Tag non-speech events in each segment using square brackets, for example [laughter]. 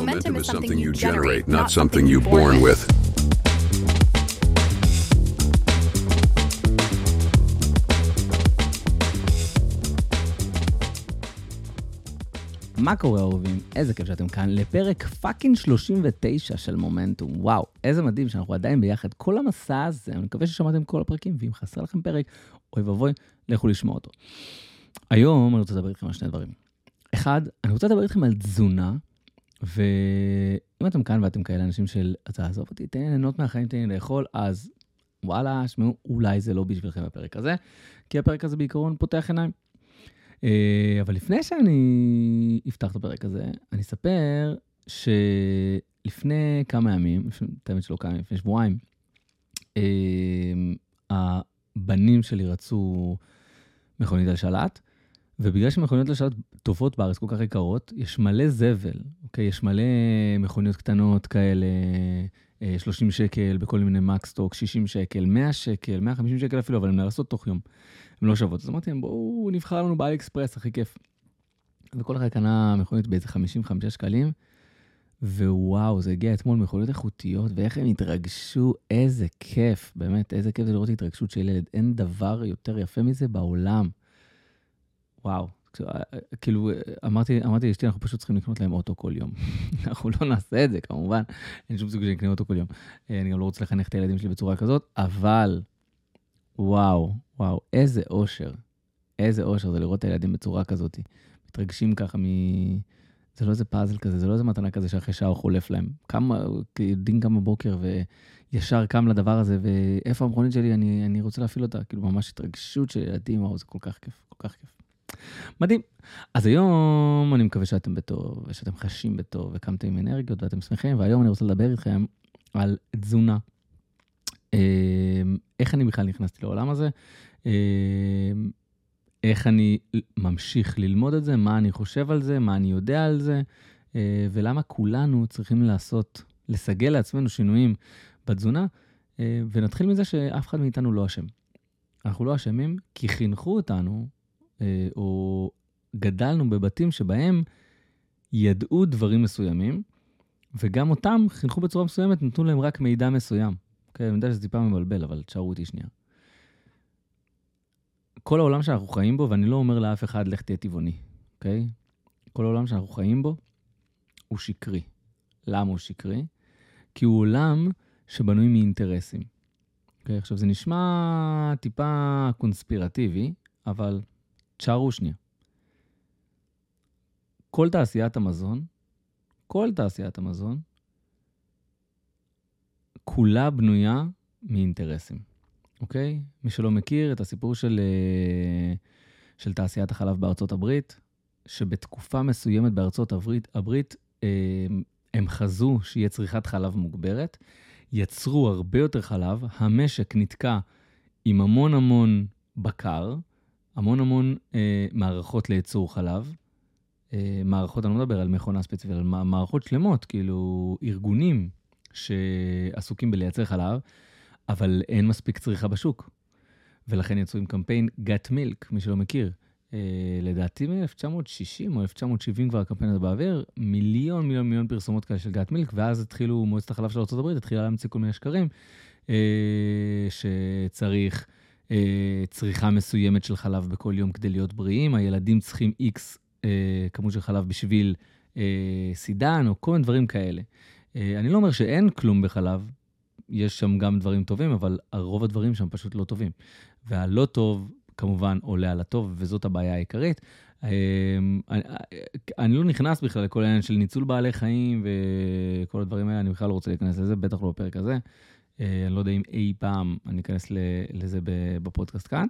Momentum is something you generate, not something you're born with. מה קורה אהובים? איזה כיף שאתם כאן לפרק פאקינג 39 של מומנטום. וואו, איזה מדהים שאנחנו עדיין ביחד. כל המסע הזה, אני מקווה ששמעתם כל הפרקים, ואם חסר לכם פרק, אוי ואבוי, לכו לשמוע אותו. היום אני רוצה לדבר איתכם על שני דברים. אחד, אני רוצה לדבר איתכם על תזונה, ואם אתם כאן ואתם כאלה אנשים של, אז עזוב אותי, תן לי ליהנות מהחיים, תן לי לאכול, אז וואלה, שמעו, אולי זה לא בשבילכם הפרק הזה, כי הפרק הזה בעיקרון פותח עיניים. אה, אבל לפני שאני אפתח את הפרק הזה, אני אספר שלפני כמה ימים, את האמת שלא כמה ימים, לפני שבועיים, אה, הבנים שלי רצו מכונית על שלט, ובגלל שמכוניות על שלט טובות בארץ כל כך יקרות, יש מלא זבל, אוקיי? יש מלא מכוניות קטנות כאלה, 30 אה, שקל בכל מיני מקסטוק, 60 שקל, 100 שקל, 150 שקל אפילו, אבל הן נהרסות תוך יום. הן לא שוות. אז אמרתי להם, בואו נבחר לנו באלי אקספרס, הכי כיף. וכל אחד קנה מכונית באיזה 55 שקלים, ווואו, זה הגיע אתמול מכוניות איכותיות, ואיך הם התרגשו, איזה כיף, באמת, איזה כיף זה לראות התרגשות של ילד. אין דבר יותר יפה מזה בעולם. וואו, כאילו, אמרתי, אמרתי לאשתי, אנחנו פשוט צריכים לקנות להם אוטו כל יום. [laughs] אנחנו לא נעשה את זה, כמובן, אין שום סיכוי שנקנה אוטו כל יום. אני גם לא רוצה לחנך את הילדים שלי בצורה כזאת, אבל וואו, וואו, איזה אושר. איזה אושר זה לראות את הילדים בצורה כזאת. מתרגשים ככה מ... זה לא איזה פאזל כזה, זה לא איזה מתנה כזה שאחרי שעה הוא חולף להם. כמה, דין קם בבוקר וישר קם לדבר הזה, ואיפה המכונית שלי, אני, אני רוצה להפעיל אותה. כאילו, ממש התרגשות של ילדים, וואו, זה כל כך כיף, כל כך כיף. מדהים. אז היום אני מקווה שאתם בטוב, ושאתם חשים בטוב, וקמתם עם אנרגיות ואתם שמחים, והיום אני רוצה לדבר איתכם על תזונה. אמ, איך אני בכלל נכנסתי לעולם הזה, אמ, איך אני ממשיך ללמוד את זה, מה אני חושב על זה, מה אני יודע על זה, אה, ולמה כולנו צריכים לעשות, לסגל לעצמנו שינויים בתזונה, אה, ונתחיל מזה שאף אחד מאיתנו לא אשם. אנחנו לא אשמים כי חינכו אותנו, אה, או גדלנו בבתים שבהם ידעו דברים מסוימים, וגם אותם חינכו בצורה מסוימת, נתנו להם רק מידע מסוים. כן, אני יודע שזה טיפה מבלבל, אבל תשארו אותי שנייה. כל העולם שאנחנו חיים בו, ואני לא אומר לאף אחד, לך תהיה טבעוני, אוקיי? כל העולם שאנחנו חיים בו הוא שקרי. למה הוא שקרי? כי הוא עולם שבנוי מאינטרסים. אוקיי? עכשיו, זה נשמע טיפה קונספירטיבי, אבל תשארו שנייה. כל תעשיית המזון, כל תעשיית המזון, כולה בנויה מאינטרסים, אוקיי? מי שלא מכיר את הסיפור של, אה, של תעשיית החלב בארצות הברית, שבתקופה מסוימת בארצות הברית, הברית אה, הם חזו שיהיה צריכת חלב מוגברת, יצרו הרבה יותר חלב, המשק נתקע עם המון המון בקר, המון המון אה, מערכות לייצור חלב. אה, מערכות, אני לא מדבר על מכונה ספציפית, על מערכות שלמות, כאילו ארגונים שעסוקים בלייצר חלב, אבל אין מספיק צריכה בשוק. ולכן יצאו עם קמפיין Get Milk, מי שלא מכיר. Uh, לדעתי מ-1960 או 1970 כבר הקמפיין הזה באוויר, מיליון מיליון מיליון פרסומות כאלה של גאט מילק, ואז התחילו, מועצת החלב של ארה"ב התחילה להמציא כל מיני שקרים, uh, שצריך צריכה מסוימת של חלב בכל יום כדי להיות בריאים, הילדים צריכים איקס uh, כמות של חלב בשביל uh, סידן, או כל מיני דברים כאלה. אה, אני לא אומר שאין כלום בחלב, יש שם גם דברים טובים, אבל רוב הדברים שם פשוט לא טובים. והלא טוב, כמובן, עולה על הטוב, וזאת הבעיה העיקרית. אה, אני, אני לא נכנס בכלל לכל העניין של ניצול בעלי חיים וכל הדברים האלה, אני בכלל לא רוצה להיכנס לזה, בטח לא בפרק הזה. אה, אני לא יודע אם אי פעם אני אכנס לזה בפודקאסט כאן.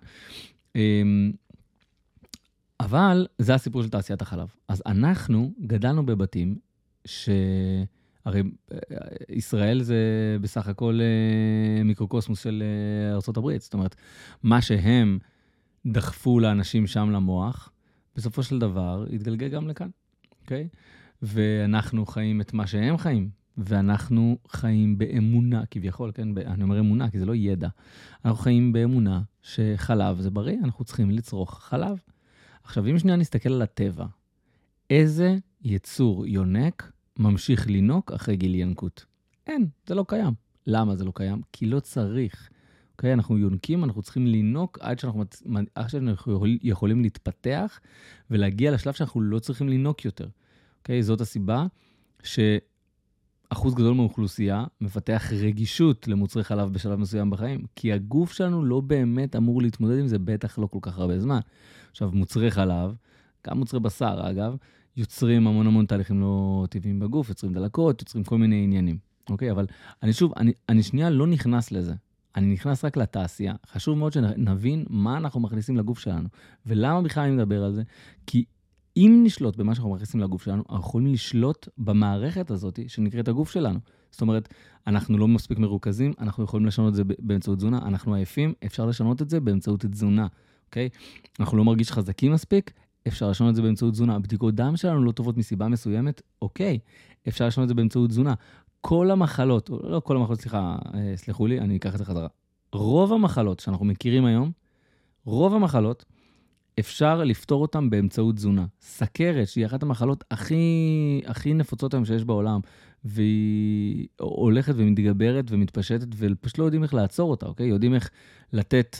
אבל זה הסיפור של תעשיית החלב. אז אנחנו גדלנו בבתים ש... הרי אה, ישראל זה בסך הכל אה, מיקרוקוסמוס של אה, ארה"ב, זאת אומרת, מה שהם דחפו לאנשים שם למוח, בסופו של דבר התגלגל גם לכאן, אוקיי? ואנחנו חיים את מה שהם חיים, ואנחנו חיים באמונה, כביכול, כן? אני אומר אמונה, כי זה לא ידע. אנחנו חיים באמונה שחלב זה בריא, אנחנו צריכים לצרוך חלב. עכשיו, אם שנייה נסתכל על הטבע, איזה יצור יונק ממשיך לינוק אחרי גיל ינקות. אין, זה לא קיים. למה זה לא קיים? כי לא צריך. אוקיי, אנחנו יונקים, אנחנו צריכים לינוק עד שאנחנו, עד שאנחנו יכולים להתפתח ולהגיע לשלב שאנחנו לא צריכים לינוק יותר. אוקיי, זאת הסיבה שאחוז גדול מהאוכלוסייה מפתח רגישות למוצרי חלב בשלב מסוים בחיים, כי הגוף שלנו לא באמת אמור להתמודד עם זה, בטח לא כל כך הרבה זמן. עכשיו, מוצרי חלב, גם מוצרי בשר, אגב, יוצרים המון המון תהליכים לא טבעיים בגוף, יוצרים דלקות, יוצרים כל מיני עניינים. אוקיי? אבל אני שוב, אני, אני שנייה לא נכנס לזה. אני נכנס רק לתעשייה. חשוב מאוד שנבין מה אנחנו מכניסים לגוף שלנו. ולמה בכלל אני מדבר על זה? כי אם נשלוט במה שאנחנו מכניסים לגוף שלנו, אנחנו יכולים לשלוט במערכת הזאת שנקראת הגוף שלנו. זאת אומרת, אנחנו לא מספיק מרוכזים, אנחנו יכולים לשנות את זה באמצעות תזונה, אנחנו עייפים, אפשר לשנות את זה באמצעות תזונה, אוקיי? אנחנו לא מרגיש חזקים מספיק, אפשר לשנות את זה באמצעות תזונה. הבדיקות דם שלנו לא טובות מסיבה מסוימת, אוקיי, אפשר לשנות את זה באמצעות תזונה. כל המחלות, לא כל המחלות, סליחה, אה, סלחו לי, אני אקח את זה חזרה. רוב המחלות שאנחנו מכירים היום, רוב המחלות, אפשר לפתור אותן באמצעות תזונה. סכרת, שהיא אחת המחלות הכי, הכי נפוצות היום שיש בעולם, והיא הולכת ומתגברת ומתפשטת, ופשוט לא יודעים איך לעצור אותה, אוקיי? יודעים איך לתת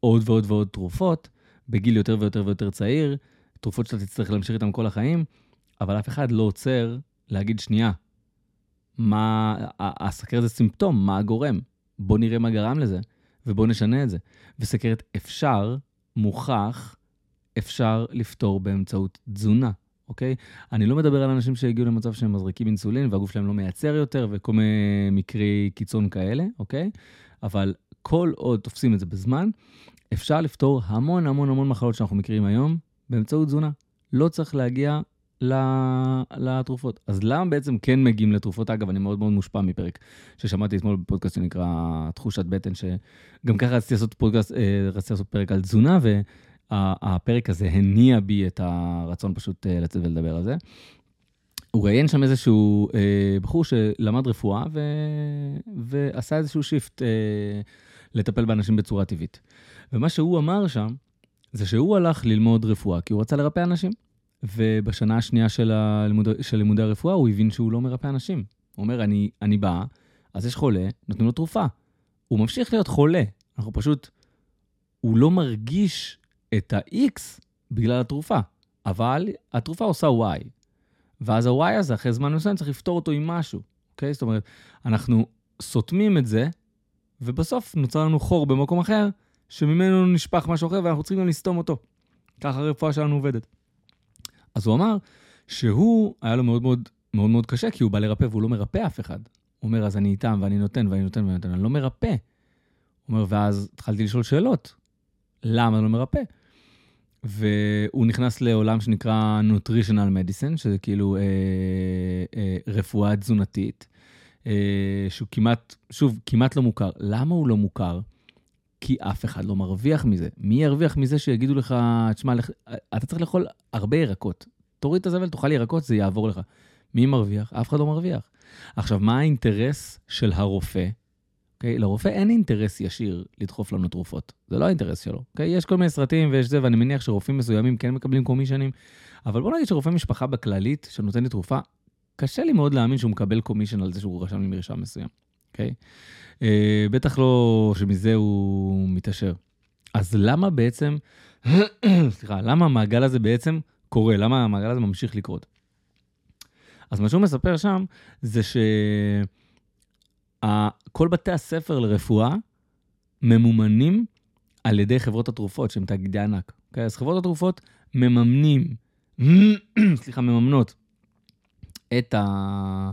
עוד ועוד ועוד תרופות, בגיל יותר ויותר ויותר צעיר, תרופות שאתה תצטרך להמשיך איתן כל החיים, אבל אף אחד לא עוצר להגיד, שנייה, מה, הסכרת זה סימפטום, מה הגורם? בוא נראה מה גרם לזה, ובוא נשנה את זה. וסכרת אפשר, מוכח, אפשר לפתור באמצעות תזונה, אוקיי? אני לא מדבר על אנשים שהגיעו למצב שהם מזריקים אינסולין והגוף שלהם לא מייצר יותר וכל מיני מקרי קיצון כאלה, אוקיי? אבל כל עוד תופסים את זה בזמן, אפשר לפתור המון המון המון מחלות שאנחנו מכירים היום באמצעות תזונה. לא צריך להגיע לתרופות. אז למה בעצם כן מגיעים לתרופות? אגב, אני מאוד מאוד מושפע מפרק ששמעתי אתמול בפודקאסט שנקרא תחושת בטן, שגם ככה רציתי לעשות פודקאסט, אה, רציתי לעשות פרק על תזונה, והפרק הזה הניע בי את הרצון פשוט אה, לצאת ולדבר על זה. הוא ראיין שם איזשהו אה, בחור שלמד רפואה ו... ועשה איזשהו שיפט אה, לטפל באנשים בצורה טבעית. ומה שהוא אמר שם, זה שהוא הלך ללמוד רפואה כי הוא רצה לרפא אנשים. ובשנה השנייה של, הלימוד, של לימודי הרפואה הוא הבין שהוא לא מרפא אנשים. הוא אומר, אני, אני בא, אז יש חולה, נותנים לו תרופה. הוא ממשיך להיות חולה, אנחנו פשוט... הוא לא מרגיש את ה-X בגלל התרופה, אבל התרופה עושה Y. ואז ה-Y הזה, אחרי זמן מסוים, צריך לפתור אותו עם משהו, אוקיי? זאת אומרת, אנחנו סותמים את זה, ובסוף נוצר לנו חור במקום אחר, שממנו נשפך משהו אחר, ואנחנו צריכים גם לסתום אותו. ככה הרפואה שלנו עובדת. אז הוא אמר שהוא, היה לו מאוד מאוד מאוד מאוד קשה, כי הוא בא לרפא והוא לא מרפא אף אחד. הוא אומר, אז אני איתם ואני נותן ואני נותן ואני נותן, אני לא מרפא. הוא אומר, ואז התחלתי לשאול שאלות, למה אני לא מרפא? והוא נכנס לעולם שנקרא nutritional medicine, שזה כאילו אה, אה, רפואה תזונתית, אה, שהוא כמעט, שוב, כמעט לא מוכר. למה הוא לא מוכר? כי אף אחד לא מרוויח מזה. מי ירוויח מזה שיגידו לך, תשמע, אתה צריך לאכול הרבה ירקות. תוריד את הזבל, תאכל ירקות, זה יעבור לך. מי מרוויח? אף אחד לא מרוויח. עכשיו, מה האינטרס של הרופא? אוקיי? לרופא אין אינטרס ישיר לדחוף לנו תרופות. זה לא האינטרס שלו. אוקיי? יש כל מיני סרטים ויש זה, ואני מניח שרופאים מסוימים כן מקבלים קומישנים, אבל בוא נגיד שרופא משפחה בכללית שנותן לי תרופה, קשה לי מאוד להאמין שהוא מקבל קומישן על זה שהוא רשם לי מרשם מסוים. אוקיי? אה, בטח לא שמזה הוא מתעשר. אז למה בעצם, [coughs] סליחה, למה המעגל הזה בעצם קורה? למה המעגל הזה ממשיך לקרות? אז מה שהוא מספר שם זה שכל בתי הספר לרפואה ממומנים על ידי חברות התרופות, שהן תאגידי ענק. Okay? אוקיי? אז חברות התרופות מממנים, [clears throat] סליחה, מממנות את, ה...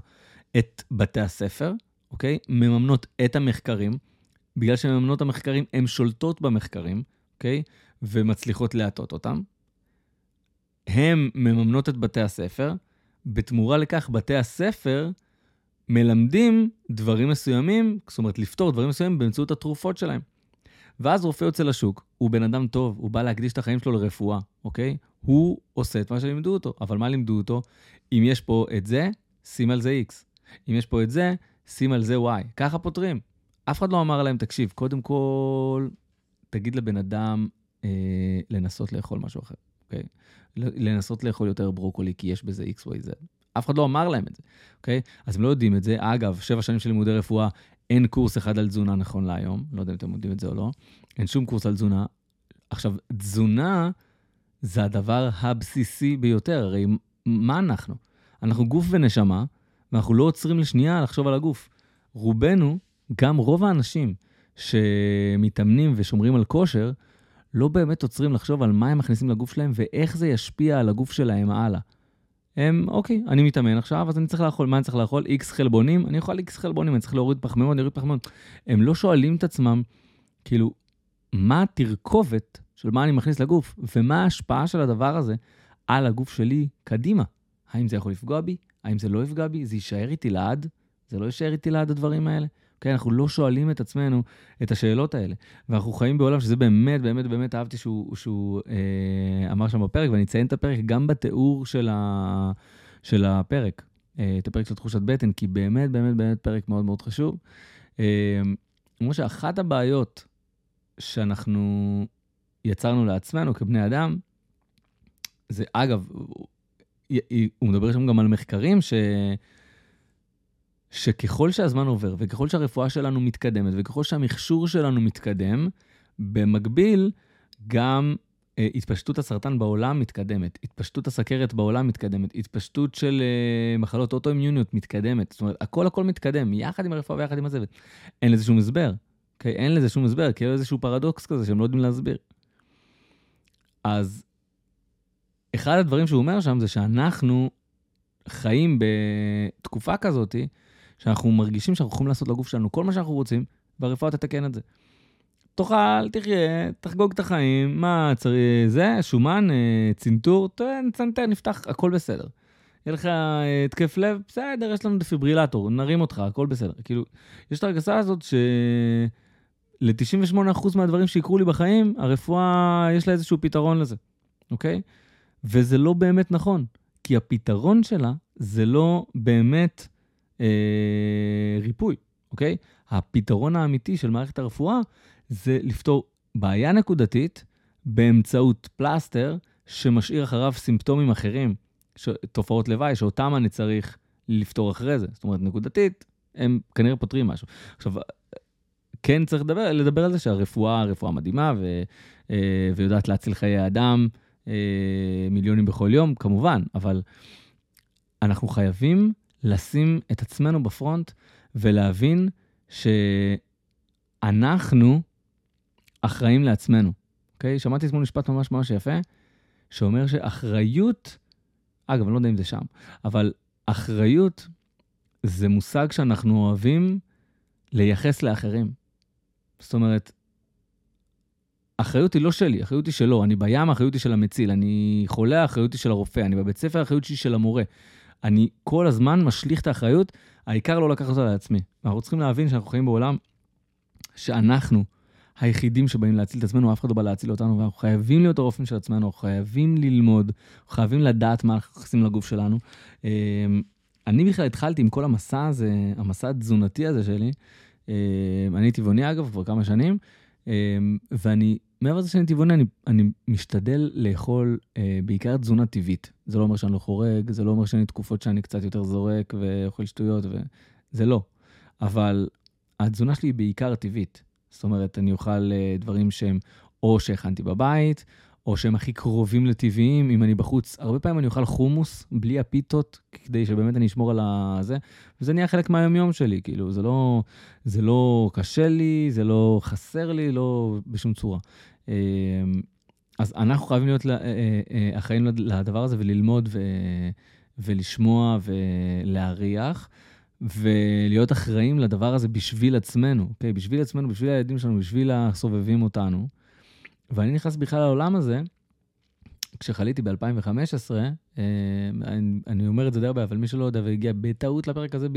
את בתי הספר, אוקיי? מממנות את המחקרים. בגלל שהן מממנות את המחקרים, הן שולטות במחקרים, אוקיי? ומצליחות להטות אותם. הן מממנות את בתי הספר, בתמורה לכך בתי הספר מלמדים דברים מסוימים, זאת אומרת, לפתור דברים מסוימים באמצעות התרופות שלהם. ואז רופא יוצא לשוק, הוא בן אדם טוב, הוא בא להקדיש את החיים שלו לרפואה, אוקיי? הוא עושה את מה שלימדו אותו. אבל מה לימדו אותו? אם יש פה את זה, שים על זה X. אם יש פה את זה, שים על זה Y. ככה פותרים. אף אחד לא אמר להם, תקשיב, קודם כל, תגיד לבן אדם אה, לנסות לאכול משהו אחר, אוקיי? לנסות לאכול יותר ברוקולי, כי יש בזה X, Y, Z. אף אחד לא אמר להם את זה, אוקיי? אז הם לא יודעים את זה. אגב, שבע שנים של לימודי רפואה, אין קורס אחד על תזונה נכון להיום, לא יודע אם אתם יודעים את זה או לא. אין שום קורס על תזונה. עכשיו, תזונה זה הדבר הבסיסי ביותר, הרי מה אנחנו? אנחנו גוף ונשמה, ואנחנו לא עוצרים לשנייה לחשוב על הגוף. רובנו, גם רוב האנשים שמתאמנים ושומרים על כושר, לא באמת עוצרים לחשוב על מה הם מכניסים לגוף שלהם ואיך זה ישפיע על הגוף שלהם הלאה. הם, אוקיי, אני מתאמן עכשיו, אז אני צריך לאכול, מה אני צריך לאכול? איקס חלבונים? אני אוכל איקס חלבונים, אני צריך להוריד פחמימות, אני אוריד פחמימות. הם לא שואלים את עצמם, כאילו, מה התרכובת של מה אני מכניס לגוף, ומה ההשפעה של הדבר הזה על הגוף שלי קדימה. האם זה יכול לפגוע בי? האם זה לא יפגע בי? זה יישאר איתי לעד? זה לא יישאר איתי לעד הדברים האלה? כן, אנחנו לא שואלים את עצמנו את השאלות האלה. ואנחנו חיים בעולם שזה באמת, באמת, באמת אהבתי שהוא, שהוא אה, אמר שם בפרק, ואני אציין את הפרק גם בתיאור של, ה, של הפרק, אה, את הפרק של תחושת בטן, כי באמת, באמת, באמת פרק מאוד מאוד חשוב. אה, כמו שאחת הבעיות שאנחנו יצרנו לעצמנו כבני אדם, זה אגב, הוא מדבר שם גם על מחקרים ש... שככל שהזמן עובר וככל שהרפואה שלנו מתקדמת וככל שהמכשור שלנו מתקדם, במקביל גם אה, התפשטות הסרטן בעולם מתקדמת, התפשטות הסכרת בעולם מתקדמת, התפשטות של אה, מחלות אוטואימיוניות מתקדמת. זאת אומרת, הכל הכל מתקדם, יחד עם הרפואה ויחד עם הזבל. אין לזה שום הסבר, אוקיי? אין לזה שום הסבר, כאילו איזשהו פרדוקס כזה שהם לא יודעים להסביר. אז אחד הדברים שהוא אומר שם זה שאנחנו חיים בתקופה כזאת, שאנחנו מרגישים שאנחנו יכולים לעשות לגוף שלנו כל מה שאנחנו רוצים, והרפואה תתקן את זה. תאכל, תחיה, תחגוג את החיים, מה צריך, זה, שומן, אה, צנתור, נצנתר, נפתח, הכל בסדר. יהיה לך אה, התקף לב, בסדר, יש לנו דפיברילטור, נרים אותך, הכל בסדר. כאילו, יש את הרגשה הזאת ש... ל-98% מהדברים שיקרו לי בחיים, הרפואה, יש לה איזשהו פתרון לזה, אוקיי? וזה לא באמת נכון, כי הפתרון שלה זה לא באמת אה, ריפוי, אוקיי? הפתרון האמיתי של מערכת הרפואה זה לפתור בעיה נקודתית באמצעות פלסטר שמשאיר אחריו סימפטומים אחרים, ש... תופעות לוואי, שאותם אני צריך לפתור אחרי זה. זאת אומרת, נקודתית, הם כנראה פותרים משהו. עכשיו, כן צריך לדבר, לדבר על זה שהרפואה, רפואה מדהימה, ו, אה, ויודעת להציל חיי אדם, אה, מיליונים בכל יום, כמובן, אבל אנחנו חייבים לשים את עצמנו בפרונט ולהבין שאנחנו אחראים לעצמנו, אוקיי? שמעתי אתמול משפט ממש ממש יפה, שאומר שאחריות, אגב, אני לא יודע אם זה שם, אבל אחריות זה מושג שאנחנו אוהבים לייחס לאחרים. זאת אומרת, האחריות היא לא שלי, האחריות היא שלו. אני בים, האחריות היא של המציל. אני חולה, האחריות היא של הרופא. אני בבית ספר, האחריות היא של המורה. אני כל הזמן משליך את האחריות, העיקר לא לקחת אותה לעצמי. אנחנו צריכים להבין שאנחנו חיים בעולם שאנחנו היחידים שבאים להציל את עצמנו, אף אחד לא בא להציל אותנו, ואנחנו חייבים להיות הרופאים של עצמנו, אנחנו חייבים ללמוד, אנחנו חייבים לדעת מה אנחנו נכנסים לגוף שלנו. אמ, אני בכלל התחלתי עם כל המסע הזה, המסע התזונתי הזה שלי, אמ, אני טבעוני אגב, כבר כמה שנים, אמ, ואני, מעבר לזה שאני טבעוני, אני, אני משתדל לאכול אה, בעיקר תזונה טבעית. זה לא אומר שאני לא חורג, זה לא אומר שאני תקופות שאני קצת יותר זורק ואוכל שטויות, וזה לא. אבל התזונה שלי היא בעיקר טבעית. זאת אומרת, אני אוכל אה, דברים שהם או שהכנתי בבית, או שהם הכי קרובים לטבעיים, אם אני בחוץ. הרבה פעמים אני אוכל חומוס בלי הפיתות, כדי שבאמת אני אשמור על הזה, וזה נהיה חלק מהיומיום שלי, כאילו, זה לא, זה לא קשה לי, זה לא חסר לי, לא בשום צורה. אמ, אז אנחנו חייבים להיות אה, אה, אחראים לדבר הזה וללמוד ו, ולשמוע ולהריח. ולהיות אחראים לדבר הזה בשביל עצמנו, אוקיי? בשביל עצמנו, בשביל הילדים שלנו, בשביל הסובבים אותנו. ואני נכנס בכלל לעולם הזה, כשחליתי ב-2015, אה, אני, אומר את זה די הרבה, אבל מי שלא יודע והגיע בטעות לפרק הזה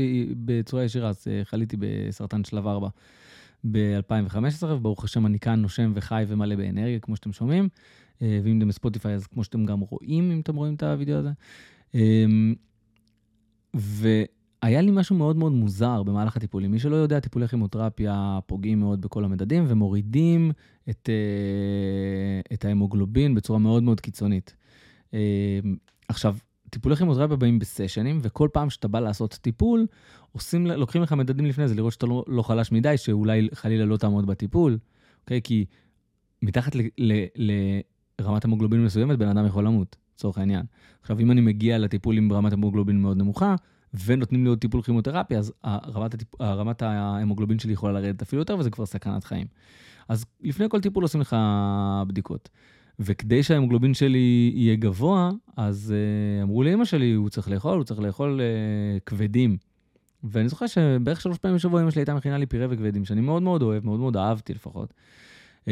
בצורה ישירה, אז אה, חליתי בסרטן שלב 4 ב-2015, וברוך השם אני כאן נושם וחי ומלא באנרגיה, כמו שאתם שומעים. אה, ואם אתם בספוטיפיי, אז כמו שאתם גם רואים, אם אתם רואים את הוידאו הזה. ו... היה לי משהו מאוד מאוד מוזר במהלך הטיפולים. מי שלא יודע, טיפולי כימותרפיה פוגעים מאוד בכל המדדים ומורידים את, uh, את ההמוגלובין בצורה מאוד מאוד קיצונית. Uh, עכשיו, טיפולי כימותרפיה באים בסשנים, וכל פעם שאתה בא לעשות טיפול, עושים, לוקחים לך מדדים לפני זה, לראות שאתה לא, לא חלש מדי, שאולי חלילה לא תעמוד בטיפול, אוקיי? כי מתחת לרמת המוגלובין מסוימת, בן אדם יכול למות, לצורך העניין. עכשיו, אם אני מגיע לטיפול עם רמת המוגלובין מאוד נמוכה, ונותנים לי עוד טיפול כימותרפיה, אז רמת, הטיפ... רמת ההמוגלובין שלי יכולה לרדת אפילו יותר, וזה כבר סכנת חיים. אז לפני כל טיפול עושים לך בדיקות. וכדי שההמוגלובין שלי יהיה גבוה, אז uh, אמרו לאמא שלי, הוא צריך לאכול, הוא צריך לאכול uh, כבדים. ואני זוכר שבערך שלוש פעמים בשבוע אמא שלי הייתה מכינה לי פירה וכבדים, שאני מאוד מאוד אוהב, מאוד מאוד אהבתי לפחות. Uh,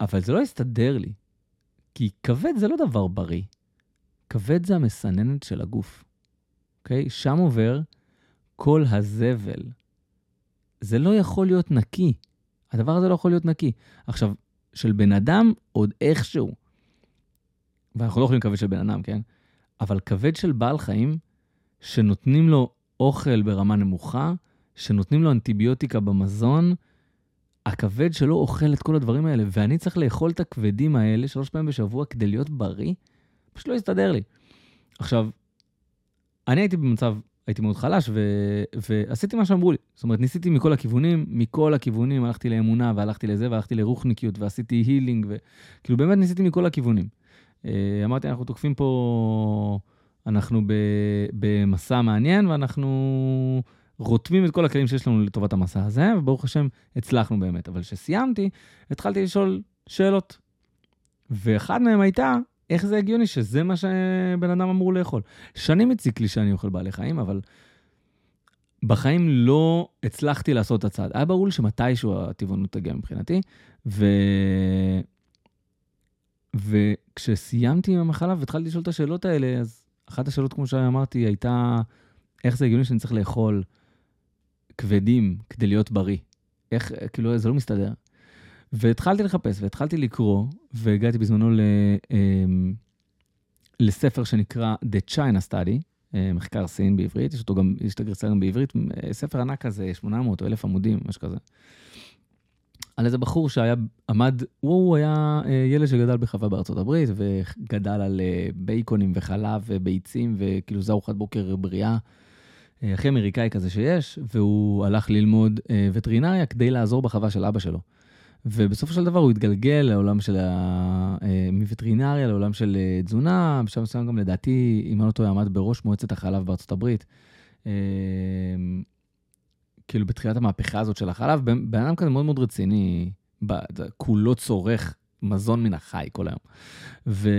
אבל זה לא הסתדר לי, כי כבד זה לא דבר בריא. כבד זה המסננת של הגוף, אוקיי? שם עובר כל הזבל. זה לא יכול להיות נקי. הדבר הזה לא יכול להיות נקי. עכשיו, של בן אדם עוד איכשהו. ואנחנו לא יכולים כבד של בן אדם, כן? אבל כבד של בעל חיים, שנותנים לו אוכל ברמה נמוכה, שנותנים לו אנטיביוטיקה במזון, הכבד שלו אוכל את כל הדברים האלה, ואני צריך לאכול את הכבדים האלה שלוש פעמים בשבוע כדי להיות בריא, פשוט לא יסתדר לי. עכשיו, אני הייתי במצב הייתי מאוד חלש, ו... ועשיתי מה שאמרו לי. זאת אומרת, ניסיתי מכל הכיוונים, מכל הכיוונים, הלכתי לאמונה, והלכתי לזה, והלכתי לרוחניקיות, ועשיתי הילינג, וכאילו באמת ניסיתי מכל הכיוונים. אה, אמרתי, אנחנו תוקפים פה, אנחנו ב... במסע מעניין, ואנחנו רותמים את כל הכלים שיש לנו לטובת המסע הזה, וברוך השם, הצלחנו באמת. אבל כשסיימתי, התחלתי לשאול שאלות. ואחת מהן הייתה, איך זה הגיוני שזה מה שבן אדם אמור לאכול? שנים הציק לי שאני אוכל בעלי חיים, אבל בחיים לא הצלחתי לעשות את הצעד. היה ברור לי שמתישהו הטבעונות תגיע מבחינתי, ו... וכשסיימתי עם המחלה והתחלתי לשאול את השאלות האלה, אז אחת השאלות, כמו שאמרתי, הייתה, איך זה הגיוני שאני צריך לאכול כבדים כדי להיות בריא? איך, כאילו, זה לא מסתדר. והתחלתי לחפש והתחלתי לקרוא, והגעתי בזמנו ל, אמ, לספר שנקרא The China Study, אה, מחקר סין בעברית, יש אותו גם, יש את הגרסה גם בעברית, אה, ספר ענק כזה, 800 או 1,000 עמודים, משהו כזה. על איזה בחור שהיה, עמד, הוא היה אה, ילד שגדל בחווה בארצות הברית, וגדל על בייקונים וחלב וביצים, וכאילו זה ארוחת בוקר בריאה. הכי אמריקאי כזה שיש, והוא הלך ללמוד וטרינריה כדי לעזור בחווה של אבא שלו. ובסופו של דבר הוא התגלגל לעולם של ה... אה, מווטרינריה לעולם של אה, תזונה, בשלב מסוים גם לדעתי, אם אני לא טועה, עמד בראש מועצת החלב בארצות הברית. אה, כאילו בתחילת המהפכה הזאת של החלב, בן אדם כזה מאוד מאוד רציני, כולו צורך מזון מן החי כל היום. ו...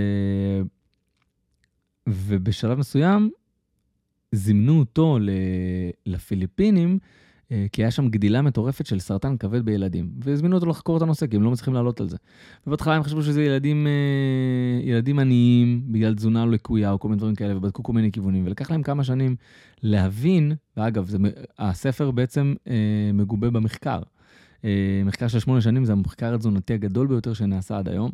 ובשלב מסוים זימנו אותו לפיליפינים, כי היה שם גדילה מטורפת של סרטן כבד בילדים, והזמינו אותו לחקור את הנושא, כי הם לא מצליחים לעלות על זה. ובהתחלה הם חשבו שזה ילדים, אה, ילדים עניים, בגלל תזונה לא לקויה או כל מיני דברים כאלה, ובדקו כל מיני כיוונים, ולקח להם כמה שנים להבין, ואגב, זה, הספר בעצם אה, מגובה במחקר. אה, מחקר של שמונה שנים זה המחקר התזונתי הגדול ביותר שנעשה עד היום.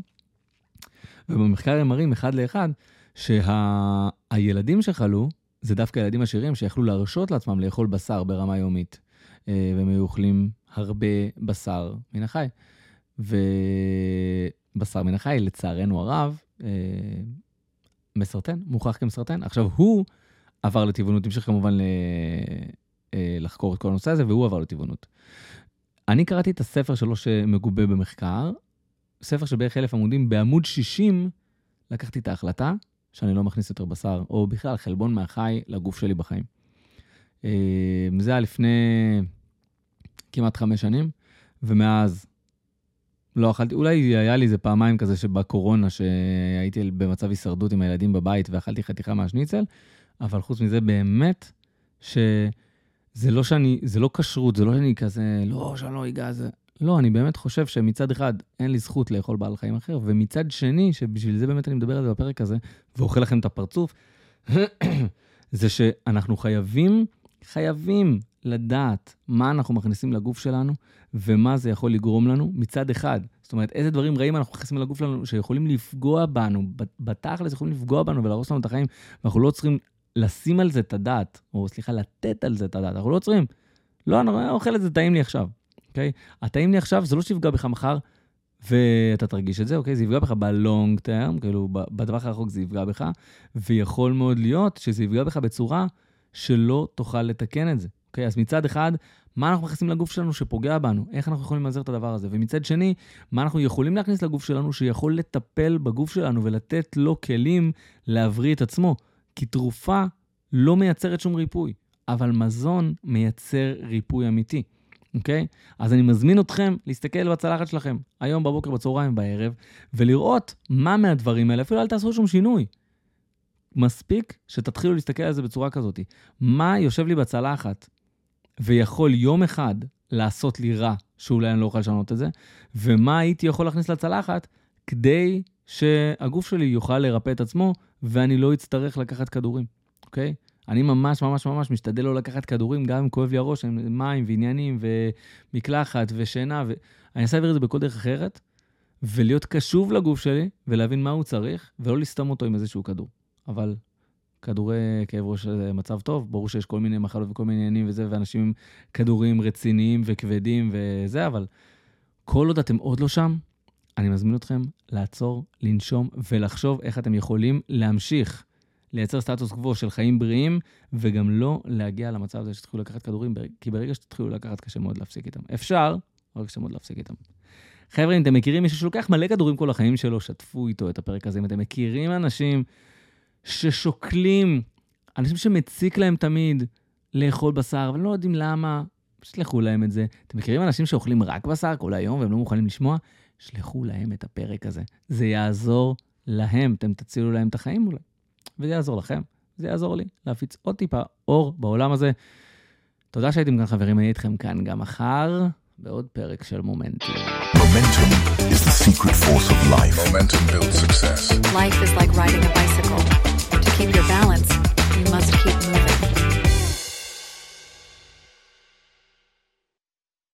ובמחקר הם מראים אחד לאחד שהילדים שה, שחלו, זה דווקא ילדים עשירים שיכלו להרשות לעצמם לאכול בשר ברמה יומית. אה, והם היו אוכלים הרבה בשר מן החי. ובשר מן החי, לצערנו הרב, אה, מסרטן, מוכח כמסרטן. עכשיו, הוא עבר לטבעונות, המשיך כמובן אה, לחקור את כל הנושא הזה, והוא עבר לטבעונות. אני קראתי את הספר שלו שמגובה במחקר, ספר של בערך אלף עמודים, בעמוד 60 לקחתי את ההחלטה שאני לא מכניס יותר בשר, או בכלל חלבון מהחי לגוף שלי בחיים. זה היה לפני כמעט חמש שנים, ומאז לא אכלתי, אולי היה לי איזה פעמיים כזה שבקורונה, שהייתי במצב הישרדות עם הילדים בבית ואכלתי חתיכה מהשניצל, אבל חוץ מזה באמת, שזה לא שאני, זה לא כשרות, זה לא שאני כזה, לא, שאני לא אגע, זה... לא, אני באמת חושב שמצד אחד אין לי זכות לאכול בעל חיים אחר, ומצד שני, שבשביל זה באמת אני מדבר על זה בפרק הזה, ואוכל לכם את הפרצוף, [clears throat] זה שאנחנו חייבים, חייבים לדעת מה אנחנו מכניסים לגוף שלנו ומה זה יכול לגרום לנו מצד אחד. זאת אומרת, איזה דברים רעים אנחנו מכניסים לגוף שלנו שיכולים לפגוע בנו, בתכלס יכולים לפגוע בנו ולהרוס לנו את החיים, ואנחנו לא צריכים לשים על זה את הדעת, או סליחה, לתת על זה את הדעת, אנחנו לא צריכים. לא, אני אוכל את זה, טעים לי עכשיו, אוקיי? הטעים לי עכשיו זה לא שיפגע בך מחר, ואתה תרגיש את זה, אוקיי? זה יפגע בך בלונג טרם, כאילו, בטווח הרחוק זה יפגע בך, ויכול מאוד להיות שזה יפגע בך בצורה שלא תוכל לתקן את זה, אוקיי? אז מצד אחד, מה אנחנו מכניסים לגוף שלנו שפוגע בנו? איך אנחנו יכולים למזער את הדבר הזה? ומצד שני, מה אנחנו יכולים להכניס לגוף שלנו שיכול לטפל בגוף שלנו ולתת לו כלים להבריא את עצמו? כי תרופה לא מייצרת שום ריפוי, אבל מזון מייצר ריפוי אמיתי. אוקיי? אז אני מזמין אתכם להסתכל בצלחת שלכם, היום בבוקר, בצהריים, בערב, ולראות מה מהדברים האלה, אפילו אל תעשו שום שינוי. מספיק שתתחילו להסתכל על זה בצורה כזאת. מה יושב לי בצלחת ויכול יום אחד לעשות לי רע, שאולי אני לא אוכל לשנות את זה, ומה הייתי יכול להכניס לצלחת כדי שהגוף שלי יוכל לרפא את עצמו ואני לא אצטרך לקחת כדורים, אוקיי? אני ממש ממש ממש משתדל לא לקחת כדורים, גם אם כואב לי הראש, מים ועניינים ומקלחת ושינה, ואני להעביר את זה בכל דרך אחרת, ולהיות קשוב לגוף שלי ולהבין מה הוא צריך, ולא לסתום אותו עם איזשהו כדור. אבל כדורי כאב ראש זה מצב טוב, ברור שיש כל מיני מחלות וכל מיני עניינים וזה, ואנשים עם כדורים רציניים וכבדים וזה, אבל כל עוד אתם עוד לא שם, אני מזמין אתכם לעצור, לנשום ולחשוב איך אתם יכולים להמשיך לייצר סטטוס קוו של חיים בריאים, וגם לא להגיע למצב הזה שתתחילו לקחת כדורים, כי ברגע שתתחילו לקחת, קשה מאוד להפסיק איתם. אפשר, אבל קשה מאוד להפסיק איתם. חבר'ה, אם אתם מכירים מישהו שלוקח מלא כדורים כל החיים שלו, שתפו איתו את הפרק הזה. אם אתם מכירים אנשים ששוקלים, אנשים שמציק להם תמיד לאכול בשר, אבל לא יודעים למה, שלחו להם את זה. אתם מכירים אנשים שאוכלים רק בשר כל היום והם לא מוכנים לשמוע? שלחו להם את הפרק הזה. זה יעזור להם, אתם תצילו להם את החיים אולי. וזה יעזור לכם, זה יעזור לי להפיץ עוד טיפה אור בעולם הזה. תודה שהייתם כאן חברים, אני איתכם כאן גם מחר בעוד פרק של מומנטום. Momentum is the secret force of life. Momentum builds success. Life is like riding a bicycle. keep your balance, you must keep moving.